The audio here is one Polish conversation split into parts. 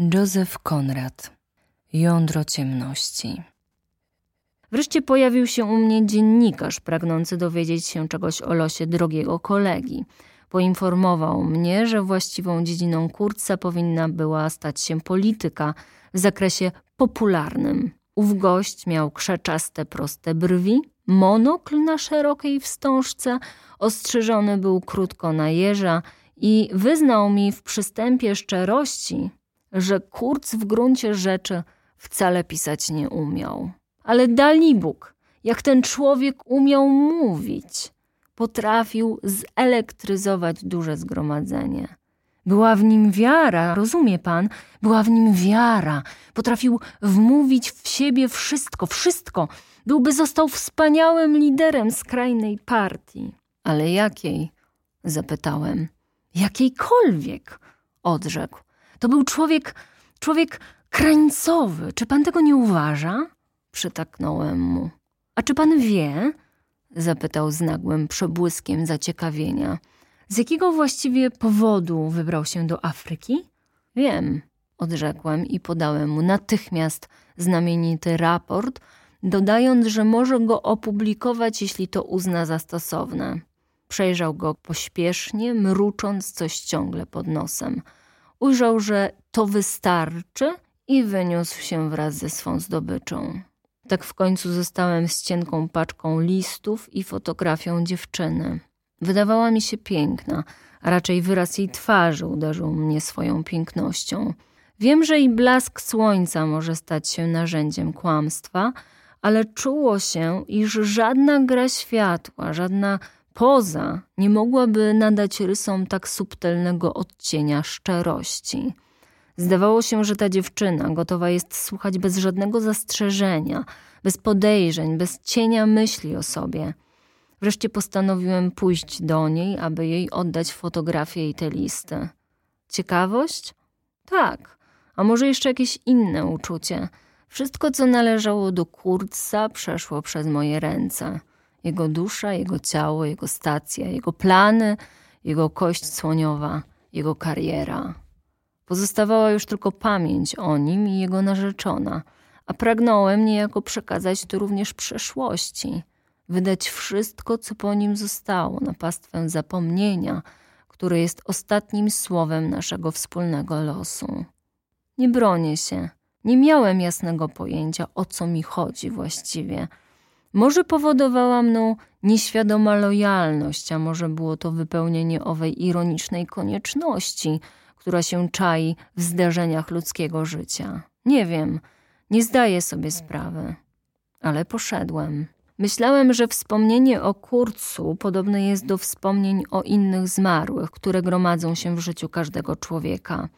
Józef Konrad Jądro ciemności Wreszcie pojawił się u mnie dziennikarz pragnący dowiedzieć się czegoś o losie drogiego kolegi. Poinformował mnie, że właściwą dziedziną Kurca powinna była stać się polityka w zakresie popularnym. Ów gość miał krzeczaste, proste brwi, monokl na szerokiej wstążce, ostrzyżony był krótko na jeża i wyznał mi w przystępie szczerości, że Kurz w gruncie rzeczy wcale pisać nie umiał. Ale dali Bóg, jak ten człowiek umiał mówić. Potrafił zelektryzować duże zgromadzenie. Była w nim wiara, rozumie pan? Była w nim wiara. Potrafił wmówić w siebie wszystko, wszystko. Byłby został wspaniałym liderem skrajnej partii. Ale jakiej? Zapytałem. Jakiejkolwiek, odrzekł. To był człowiek, człowiek krańcowy. Czy pan tego nie uważa? Przytaknąłem mu. A czy pan wie? Zapytał z nagłym przebłyskiem zaciekawienia. Z jakiego właściwie powodu wybrał się do Afryki? Wiem, odrzekłem i podałem mu natychmiast znamienity raport, dodając, że może go opublikować, jeśli to uzna za stosowne. Przejrzał go pośpiesznie, mrucząc coś ciągle pod nosem. Ujrzał, że to wystarczy i wyniósł się wraz ze swą zdobyczą. Tak w końcu zostałem z cienką paczką listów i fotografią dziewczyny. Wydawała mi się piękna, a raczej wyraz jej twarzy uderzył mnie swoją pięknością. Wiem, że i blask słońca może stać się narzędziem kłamstwa, ale czuło się, iż żadna gra światła, żadna poza nie mogłaby nadać rysom tak subtelnego odcienia szczerości. Zdawało się, że ta dziewczyna gotowa jest słuchać bez żadnego zastrzeżenia, bez podejrzeń, bez cienia myśli o sobie. Wreszcie postanowiłem pójść do niej, aby jej oddać fotografię i te listy. Ciekawość? Tak, a może jeszcze jakieś inne uczucie. Wszystko, co należało do Kurca, przeszło przez moje ręce. Jego dusza, jego ciało, jego stacja, jego plany, jego kość słoniowa, jego kariera. Pozostawała już tylko pamięć o nim i jego narzeczona, a pragnąłem niejako przekazać to również przeszłości, wydać wszystko, co po nim zostało, na pastwę zapomnienia, które jest ostatnim słowem naszego wspólnego losu. Nie bronię się, nie miałem jasnego pojęcia, o co mi chodzi właściwie. Może powodowała mną nieświadoma lojalność, a może było to wypełnienie owej ironicznej konieczności – która się czai w zdarzeniach ludzkiego życia. Nie wiem, nie zdaję sobie sprawy, ale poszedłem. Myślałem, że wspomnienie o Kurcu podobne jest do wspomnień o innych zmarłych, które gromadzą się w życiu każdego człowieka,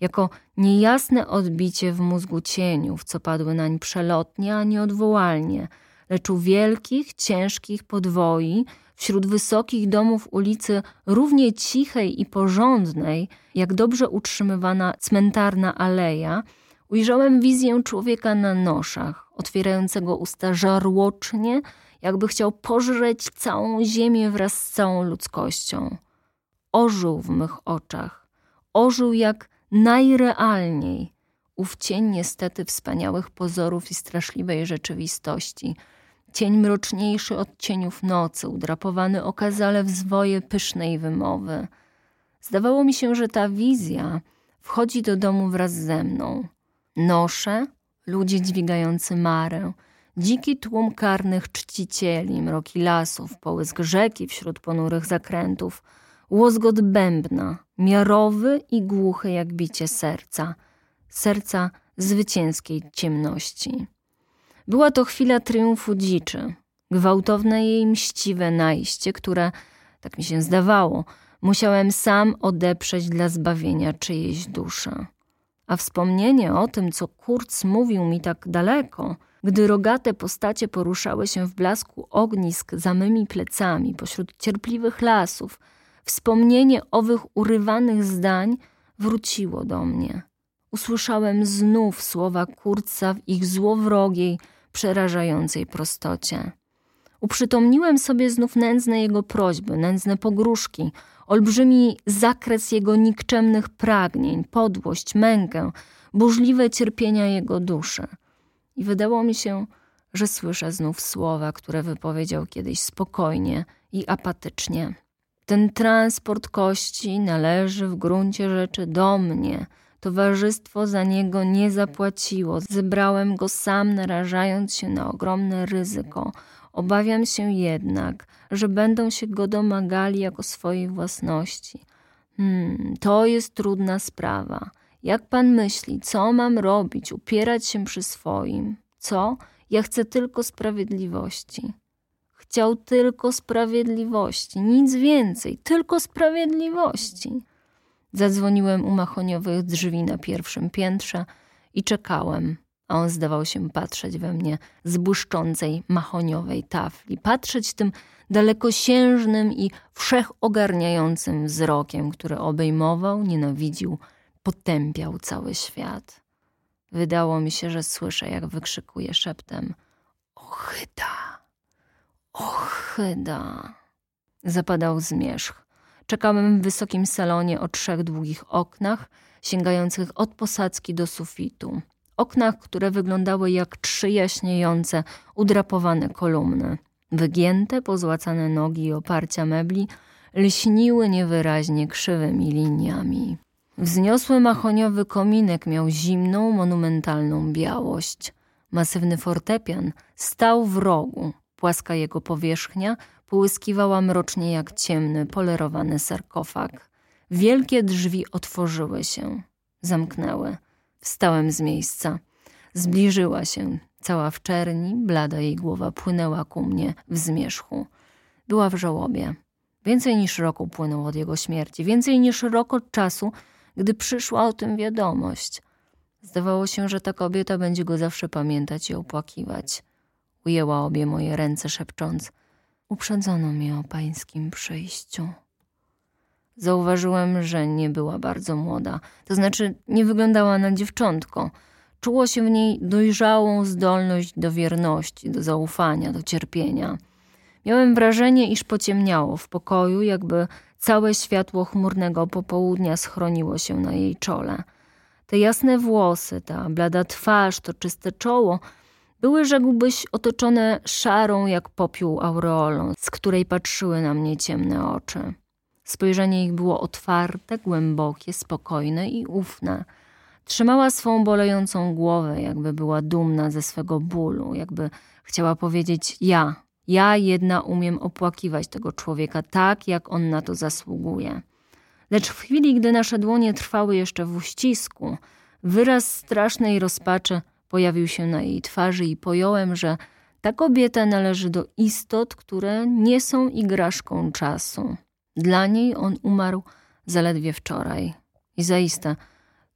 jako niejasne odbicie w mózgu cieniów, co padły nań przelotnie, a nieodwołalnie, lecz u wielkich, ciężkich podwoi wśród wysokich domów ulicy równie cichej i porządnej, jak dobrze utrzymywana cmentarna aleja, ujrzałem wizję człowieka na noszach, otwierającego usta żarłocznie, jakby chciał pożreć całą ziemię wraz z całą ludzkością. Ożył w mych oczach, ożył jak najrealniej. Ów cień niestety wspaniałych pozorów i straszliwej rzeczywistości – Cień mroczniejszy od cieniów nocy, udrapowany okazale w zwoje pysznej wymowy. Zdawało mi się, że ta wizja wchodzi do domu wraz ze mną. Nosze, ludzie dźwigający marę, dziki tłum karnych czcicieli, mroki lasów, połysk rzeki wśród ponurych zakrętów, łozgot bębna, miarowy i głuchy jak bicie serca, serca zwycięskiej ciemności. Była to chwila triumfu dziczy, gwałtowne jej mściwe najście, które, tak mi się zdawało, musiałem sam odeprzeć dla zbawienia czyjejś duszy. A wspomnienie o tym, co Kurz mówił mi tak daleko, gdy rogate postacie poruszały się w blasku ognisk za mymi plecami pośród cierpliwych lasów, wspomnienie owych urywanych zdań wróciło do mnie. Usłyszałem znów słowa Kurca w ich złowrogiej, przerażającej prostocie. Uprzytomniłem sobie znów nędzne jego prośby, nędzne pogróżki, olbrzymi zakres jego nikczemnych pragnień, podłość, mękę, burzliwe cierpienia jego duszy. I wydało mi się, że słyszę znów słowa, które wypowiedział kiedyś spokojnie i apatycznie. Ten transport kości należy w gruncie rzeczy do mnie. Towarzystwo za niego nie zapłaciło. Zebrałem go sam, narażając się na ogromne ryzyko. Obawiam się jednak, że będą się go domagali jako swojej własności. Hmm, to jest trudna sprawa. Jak pan myśli, co mam robić? Upierać się przy swoim? Co? Ja chcę tylko sprawiedliwości. Chciał tylko sprawiedliwości, nic więcej, tylko sprawiedliwości. Zadzwoniłem u machoniowych drzwi na pierwszym piętrze i czekałem, a on zdawał się patrzeć we mnie z błyszczącej machoniowej tafli, patrzeć tym dalekosiężnym i wszechogarniającym wzrokiem, który obejmował, nienawidził, potępiał cały świat. Wydało mi się, że słyszę, jak wykrzykuje szeptem: Ochyda, ochyda. Zapadał zmierzch. Czekałem w wysokim salonie o trzech długich oknach, sięgających od posadzki do sufitu. Oknach, które wyglądały jak trzy jaśniejące, udrapowane kolumny. Wygięte, pozłacane nogi i oparcia mebli lśniły niewyraźnie krzywymi liniami. Wzniosły mahoniowy kominek miał zimną, monumentalną białość. Masywny fortepian stał w rogu. Płaska jego powierzchnia połyskiwała mrocznie jak ciemny, polerowany sarkofag. Wielkie drzwi otworzyły się, zamknęły. Wstałem z miejsca. Zbliżyła się, cała w czerni, blada jej głowa płynęła ku mnie w zmierzchu. Była w żałobie. Więcej niż roku płynął od jego śmierci, więcej niż rok od czasu, gdy przyszła o tym wiadomość. Zdawało się, że ta kobieta będzie go zawsze pamiętać i opłakiwać. Ujęła obie moje ręce, szepcząc: Uprzedzono mnie o pańskim przyjściu. Zauważyłem, że nie była bardzo młoda, to znaczy nie wyglądała na dziewczątko. Czuło się w niej dojrzałą zdolność do wierności, do zaufania, do cierpienia. Miałem wrażenie, iż pociemniało w pokoju, jakby całe światło chmurnego popołudnia schroniło się na jej czole. Te jasne włosy, ta blada twarz, to czyste czoło były, rzekłbyś, otoczone szarą jak popiół aureolą, z której patrzyły na mnie ciemne oczy. Spojrzenie ich było otwarte, głębokie, spokojne i ufne. Trzymała swą bolejącą głowę, jakby była dumna ze swego bólu, jakby chciała powiedzieć: Ja, ja jedna umiem opłakiwać tego człowieka tak, jak on na to zasługuje. Lecz w chwili, gdy nasze dłonie trwały jeszcze w uścisku, wyraz strasznej rozpaczy pojawił się na jej twarzy i pojąłem, że ta kobieta należy do istot, które nie są igraszką czasu. Dla niej on umarł zaledwie wczoraj. I zaiste,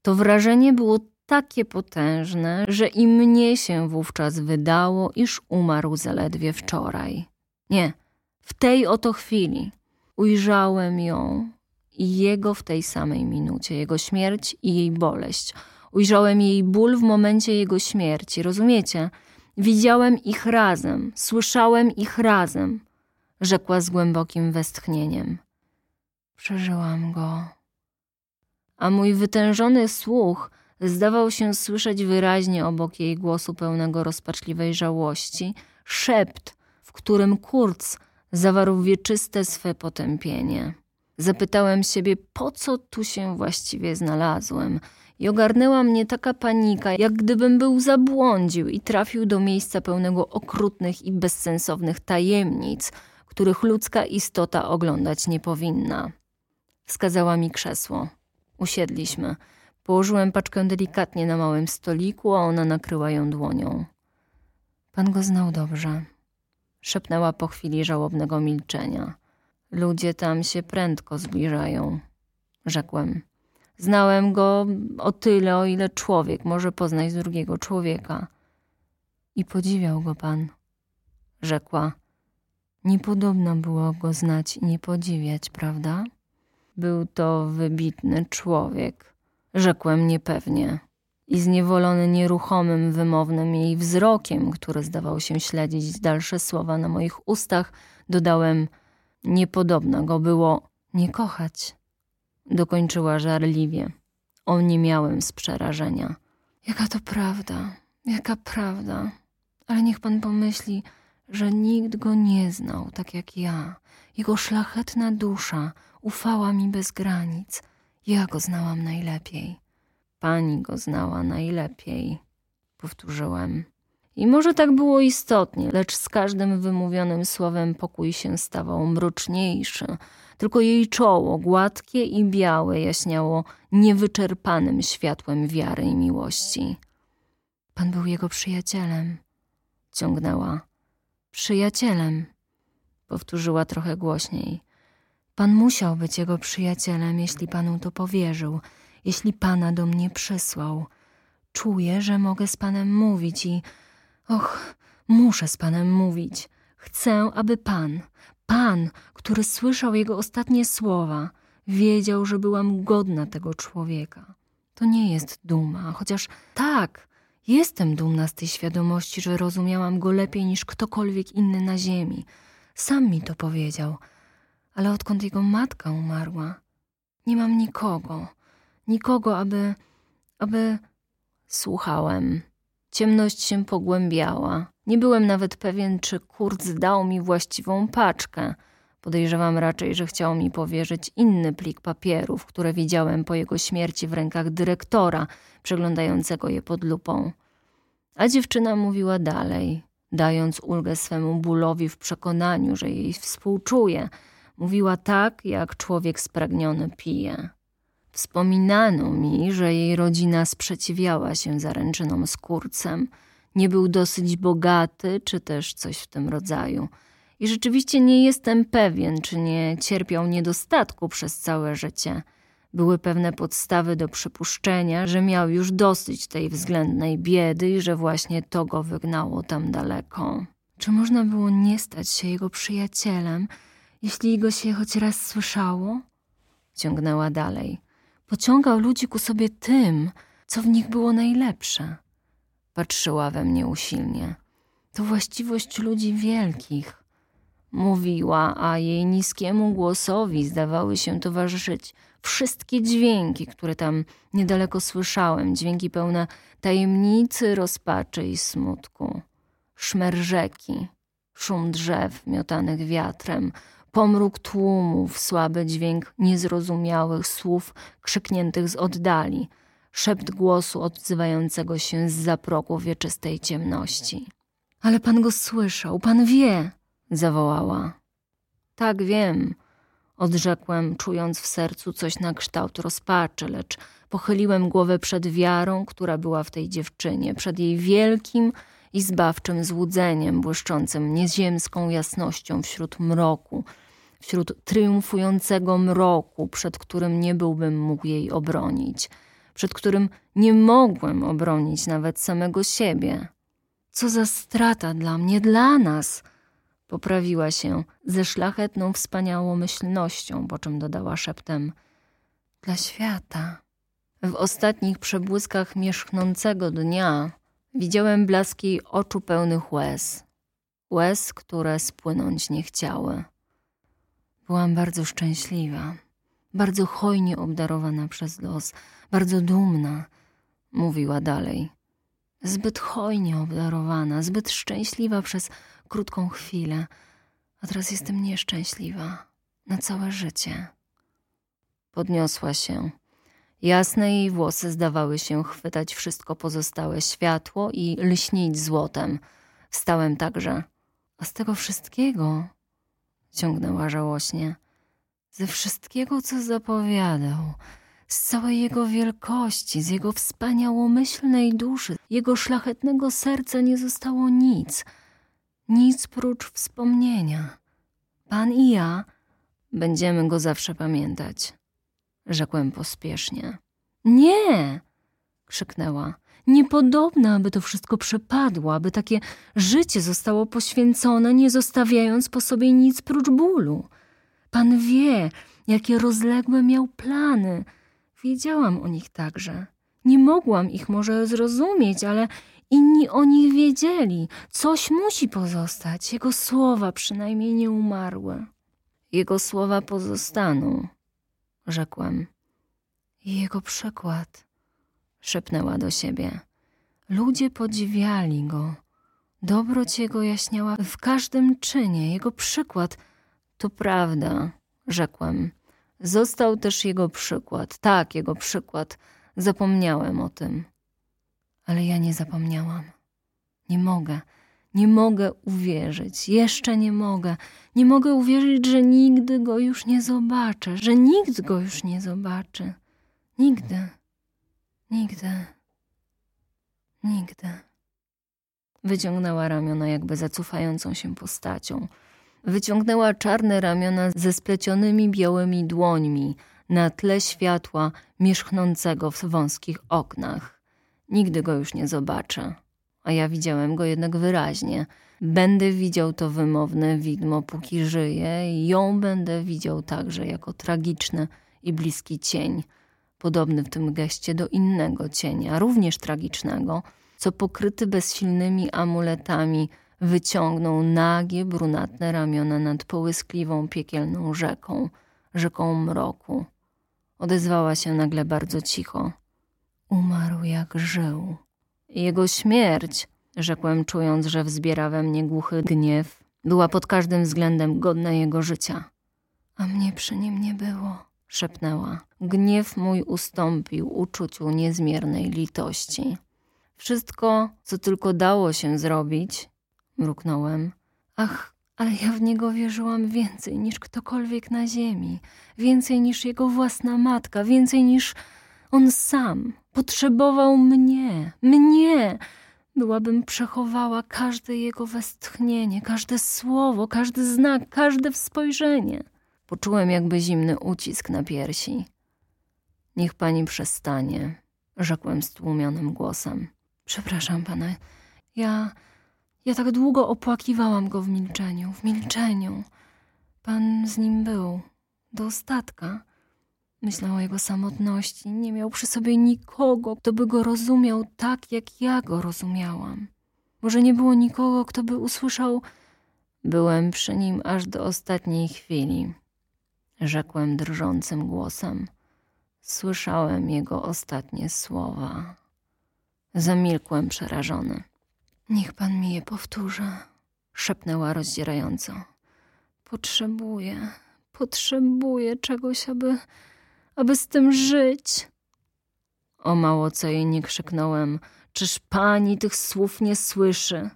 to wrażenie było takie potężne, że i mnie się wówczas wydało, iż umarł zaledwie wczoraj. Nie, w tej oto chwili ujrzałem ją i jego w tej samej minucie, jego śmierć i jej boleść. Ujrzałem jej ból w momencie jego śmierci, rozumiecie? Widziałem ich razem, słyszałem ich razem, rzekła z głębokim westchnieniem. Przeżyłam go. A mój wytężony słuch zdawał się słyszeć wyraźnie obok jej głosu pełnego rozpaczliwej żałości szept, w którym Kurz zawarł wieczyste swe potępienie. Zapytałem siebie, po co tu się właściwie znalazłem i ogarnęła mnie taka panika, jak gdybym był zabłądził i trafił do miejsca pełnego okrutnych i bezsensownych tajemnic, których ludzka istota oglądać nie powinna. Wskazała mi krzesło. Usiedliśmy. Położyłem paczkę delikatnie na małym stoliku, a ona nakryła ją dłonią. Pan go znał dobrze. Szepnęła po chwili żałobnego milczenia. Ludzie tam się prędko zbliżają, rzekłem. Znałem go o tyle, o ile człowiek może poznać drugiego człowieka. I podziwiał go pan, rzekła. Niepodobno było go znać i nie podziwiać, prawda? Był to wybitny człowiek, rzekłem niepewnie. I zniewolony nieruchomym, wymownym jej wzrokiem, który zdawał się śledzić dalsze słowa na moich ustach, dodałem: Niepodobna go było nie kochać. Dokończyła żarliwie. O nie miałem z przerażenia. Jaka to prawda, jaka prawda. Ale niech pan pomyśli, że nikt go nie znał tak jak ja. Jego szlachetna dusza ufała mi bez granic. Ja go znałam najlepiej. Pani go znała najlepiej, powtórzyłem. I może tak było istotnie, lecz z każdym wymówionym słowem pokój się stawał mroczniejszy. Tylko jej czoło, gładkie i białe, jaśniało niewyczerpanym światłem wiary i miłości. Pan był jego przyjacielem, ciągnęła. Przyjacielem, powtórzyła trochę głośniej. Pan musiał być jego przyjacielem, jeśli panu to powierzył, jeśli pana do mnie przysłał. Czuję, że mogę z panem mówić i Och, muszę z panem mówić. Chcę, aby pan, pan, który słyszał jego ostatnie słowa, wiedział, że byłam godna tego człowieka. To nie jest duma, chociaż tak, jestem dumna z tej świadomości, że rozumiałam go lepiej niż ktokolwiek inny na ziemi. Sam mi to powiedział, ale odkąd jego matka umarła, nie mam nikogo, nikogo, aby, aby... Słuchałem. Ciemność się pogłębiała. Nie byłem nawet pewien, czy Kurt dał mi właściwą paczkę. Podejrzewam raczej, że chciał mi powierzyć inny plik papierów, które widziałem po jego śmierci w rękach dyrektora, przeglądającego je pod lupą. A dziewczyna mówiła dalej, dając ulgę swemu bólowi w przekonaniu, że jej współczuje. Mówiła tak, jak człowiek spragniony pije. Wspominano mi, że jej rodzina sprzeciwiała się zaręczynom z kurcem. Nie był dosyć bogaty, czy też coś w tym rodzaju. I rzeczywiście nie jestem pewien, czy nie cierpiał niedostatku przez całe życie. Były pewne podstawy do przypuszczenia, że miał już dosyć tej względnej biedy i że właśnie to go wygnało tam daleko. Czy można było nie stać się jego przyjacielem, jeśli go się choć raz słyszało? Ciągnęła dalej pociągał ludzi ku sobie tym, co w nich było najlepsze. Patrzyła we mnie usilnie. To właściwość ludzi wielkich. Mówiła, a jej niskiemu głosowi zdawały się towarzyszyć wszystkie dźwięki, które tam niedaleko słyszałem, dźwięki pełne tajemnicy, rozpaczy i smutku. Szmer rzeki, szum drzew miotanych wiatrem, pomruk tłumów, słaby dźwięk niezrozumiałych słów krzykniętych z oddali, szept głosu odzywającego się z zaproku wieczystej ciemności. Ale pan go słyszał, pan wie, zawołała. Tak wiem, odrzekłem, czując w sercu coś na kształt rozpaczy, lecz pochyliłem głowę przed wiarą, która była w tej dziewczynie, przed jej wielkim i zbawczym złudzeniem, błyszczącym nieziemską jasnością wśród mroku, wśród triumfującego mroku, przed którym nie byłbym mógł jej obronić, przed którym nie mogłem obronić nawet samego siebie. Co za strata dla mnie, dla nas! Poprawiła się ze szlachetną wspaniałomyślnością, po czym dodała szeptem: Dla świata. W ostatnich przebłyskach mieszknącego dnia widziałem blaski oczu pełnych łez, łez, które spłynąć nie chciały. Byłam bardzo szczęśliwa, bardzo hojnie obdarowana przez los, bardzo dumna, mówiła dalej. Zbyt hojnie obdarowana, zbyt szczęśliwa przez krótką chwilę, a teraz jestem nieszczęśliwa na całe życie. Podniosła się. Jasne jej włosy zdawały się chwytać wszystko pozostałe światło i lśnić złotem. Wstałem także. A z tego wszystkiego ciągnęła żałośnie. Ze wszystkiego, co zapowiadał, z całej jego wielkości, z jego wspaniałomyślnej duszy, jego szlachetnego serca nie zostało nic, nic prócz wspomnienia. Pan i ja będziemy go zawsze pamiętać, rzekłem pospiesznie. Nie! krzyknęła. Niepodobna, aby to wszystko przepadło, aby takie życie zostało poświęcone, nie zostawiając po sobie nic prócz bólu. Pan wie, jakie rozległe miał plany. Wiedziałam o nich także. Nie mogłam ich może zrozumieć, ale inni o nich wiedzieli. Coś musi pozostać. Jego słowa przynajmniej nie umarły. Jego słowa pozostaną, rzekłem. I jego przykład szepnęła do siebie. Ludzie podziwiali go. Dobroć jego jaśniała w każdym czynie, jego przykład. To prawda, rzekłem. Został też jego przykład. Tak, jego przykład. Zapomniałem o tym. Ale ja nie zapomniałam. Nie mogę. Nie mogę uwierzyć, jeszcze nie mogę. Nie mogę uwierzyć, że nigdy go już nie zobaczę, że nikt go już nie zobaczy. Nigdy, nigdy, nigdy. Wyciągnęła ramiona jakby zacufającą się postacią. Wyciągnęła czarne ramiona ze splecionymi białymi dłońmi na tle światła mieszchnącego w wąskich oknach. Nigdy go już nie zobaczę a ja widziałem go jednak wyraźnie. Będę widział to wymowne widmo, póki żyję, i ją będę widział także jako tragiczny i bliski cień, podobny w tym geście do innego cienia, również tragicznego, co pokryty bezsilnymi amuletami wyciągnął nagie, brunatne ramiona nad połyskliwą, piekielną rzeką, rzeką mroku. Odezwała się nagle bardzo cicho. Umarł jak żył. Jego śmierć, rzekłem, czując, że wzbiera we mnie głuchy gniew, była pod każdym względem godna jego życia. A mnie przy nim nie było, szepnęła. Gniew mój ustąpił uczuciu niezmiernej litości. Wszystko, co tylko dało się zrobić, mruknąłem. Ach, ale ja w niego wierzyłam więcej niż ktokolwiek na ziemi, więcej niż jego własna matka, więcej niż on sam potrzebował mnie, mnie. Byłabym przechowała każde jego westchnienie, każde słowo, każdy znak, każde spojrzenie. Poczułem jakby zimny ucisk na piersi. Niech pani przestanie, rzekłem stłumionym głosem. Przepraszam pana, ja, ja tak długo opłakiwałam go w milczeniu, w milczeniu. Pan z nim był do ostatka. Myślał o jego samotności. Nie miał przy sobie nikogo, kto by go rozumiał tak, jak ja go rozumiałam. Może nie było nikogo, kto by usłyszał. Byłem przy nim aż do ostatniej chwili, rzekłem drżącym głosem. Słyszałem jego ostatnie słowa. Zamilkłem przerażony. Niech pan mi je powtórzy, szepnęła rozdzierająco. Potrzebuję, potrzebuję czegoś, aby aby z tym żyć. O mało co jej nie krzyknąłem, czyż pani tych słów nie słyszy?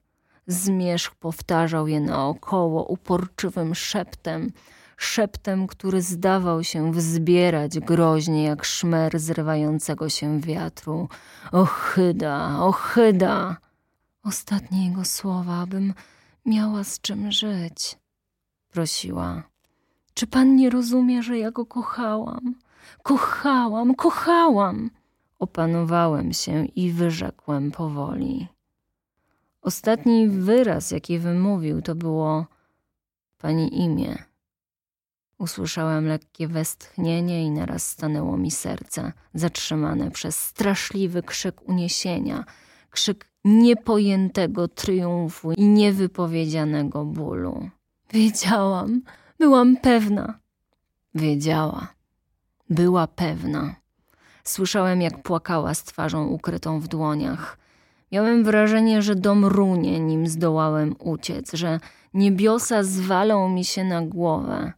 Zmierzch powtarzał je naokoło uporczywym szeptem, szeptem, który zdawał się wzbierać groźnie jak szmer zrywającego się wiatru. Ochyda, ochyda! Ostatnie jego słowa, abym miała z czym żyć, prosiła. Czy pan nie rozumie, że ja go kochałam? Kochałam, kochałam. Opanowałem się i wyrzekłem powoli. Ostatni wyraz, jaki wymówił, to było pani imię. Usłyszałem lekkie westchnienie i naraz stanęło mi serce, zatrzymane przez straszliwy krzyk uniesienia, krzyk niepojętego triumfu i niewypowiedzianego bólu. Wiedziałam, byłam pewna. Wiedziała. Była pewna. Słyszałem, jak płakała z twarzą ukrytą w dłoniach. Miałem wrażenie, że dom runie, nim zdołałem uciec, że niebiosa zwalą mi się na głowę.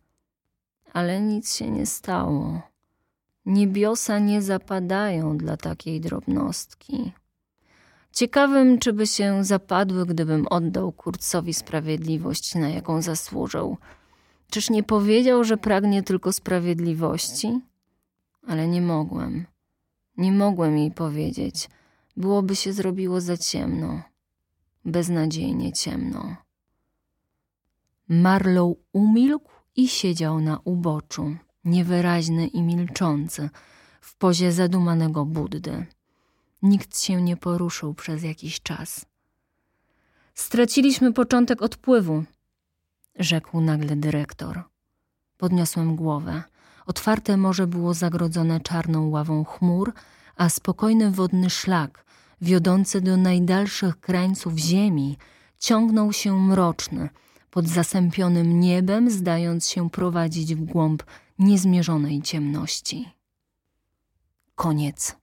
Ale nic się nie stało. Niebiosa nie zapadają dla takiej drobnostki. Ciekawym, czy by się zapadły, gdybym oddał Kurcowi sprawiedliwość, na jaką zasłużył. Czyż nie powiedział, że pragnie tylko sprawiedliwości? ale nie mogłem. Nie mogłem jej powiedzieć. Byłoby się zrobiło za ciemno. Beznadziejnie ciemno. Marlow umilkł i siedział na uboczu, niewyraźny i milczący, w pozie zadumanego Buddy. Nikt się nie poruszył przez jakiś czas. Straciliśmy początek odpływu, rzekł nagle dyrektor. Podniosłem głowę. Otwarte morze było zagrodzone czarną ławą chmur, a spokojny wodny szlak, wiodący do najdalszych krańców ziemi, ciągnął się mroczny, pod zasępionym niebem, zdając się prowadzić w głąb niezmierzonej ciemności. Koniec.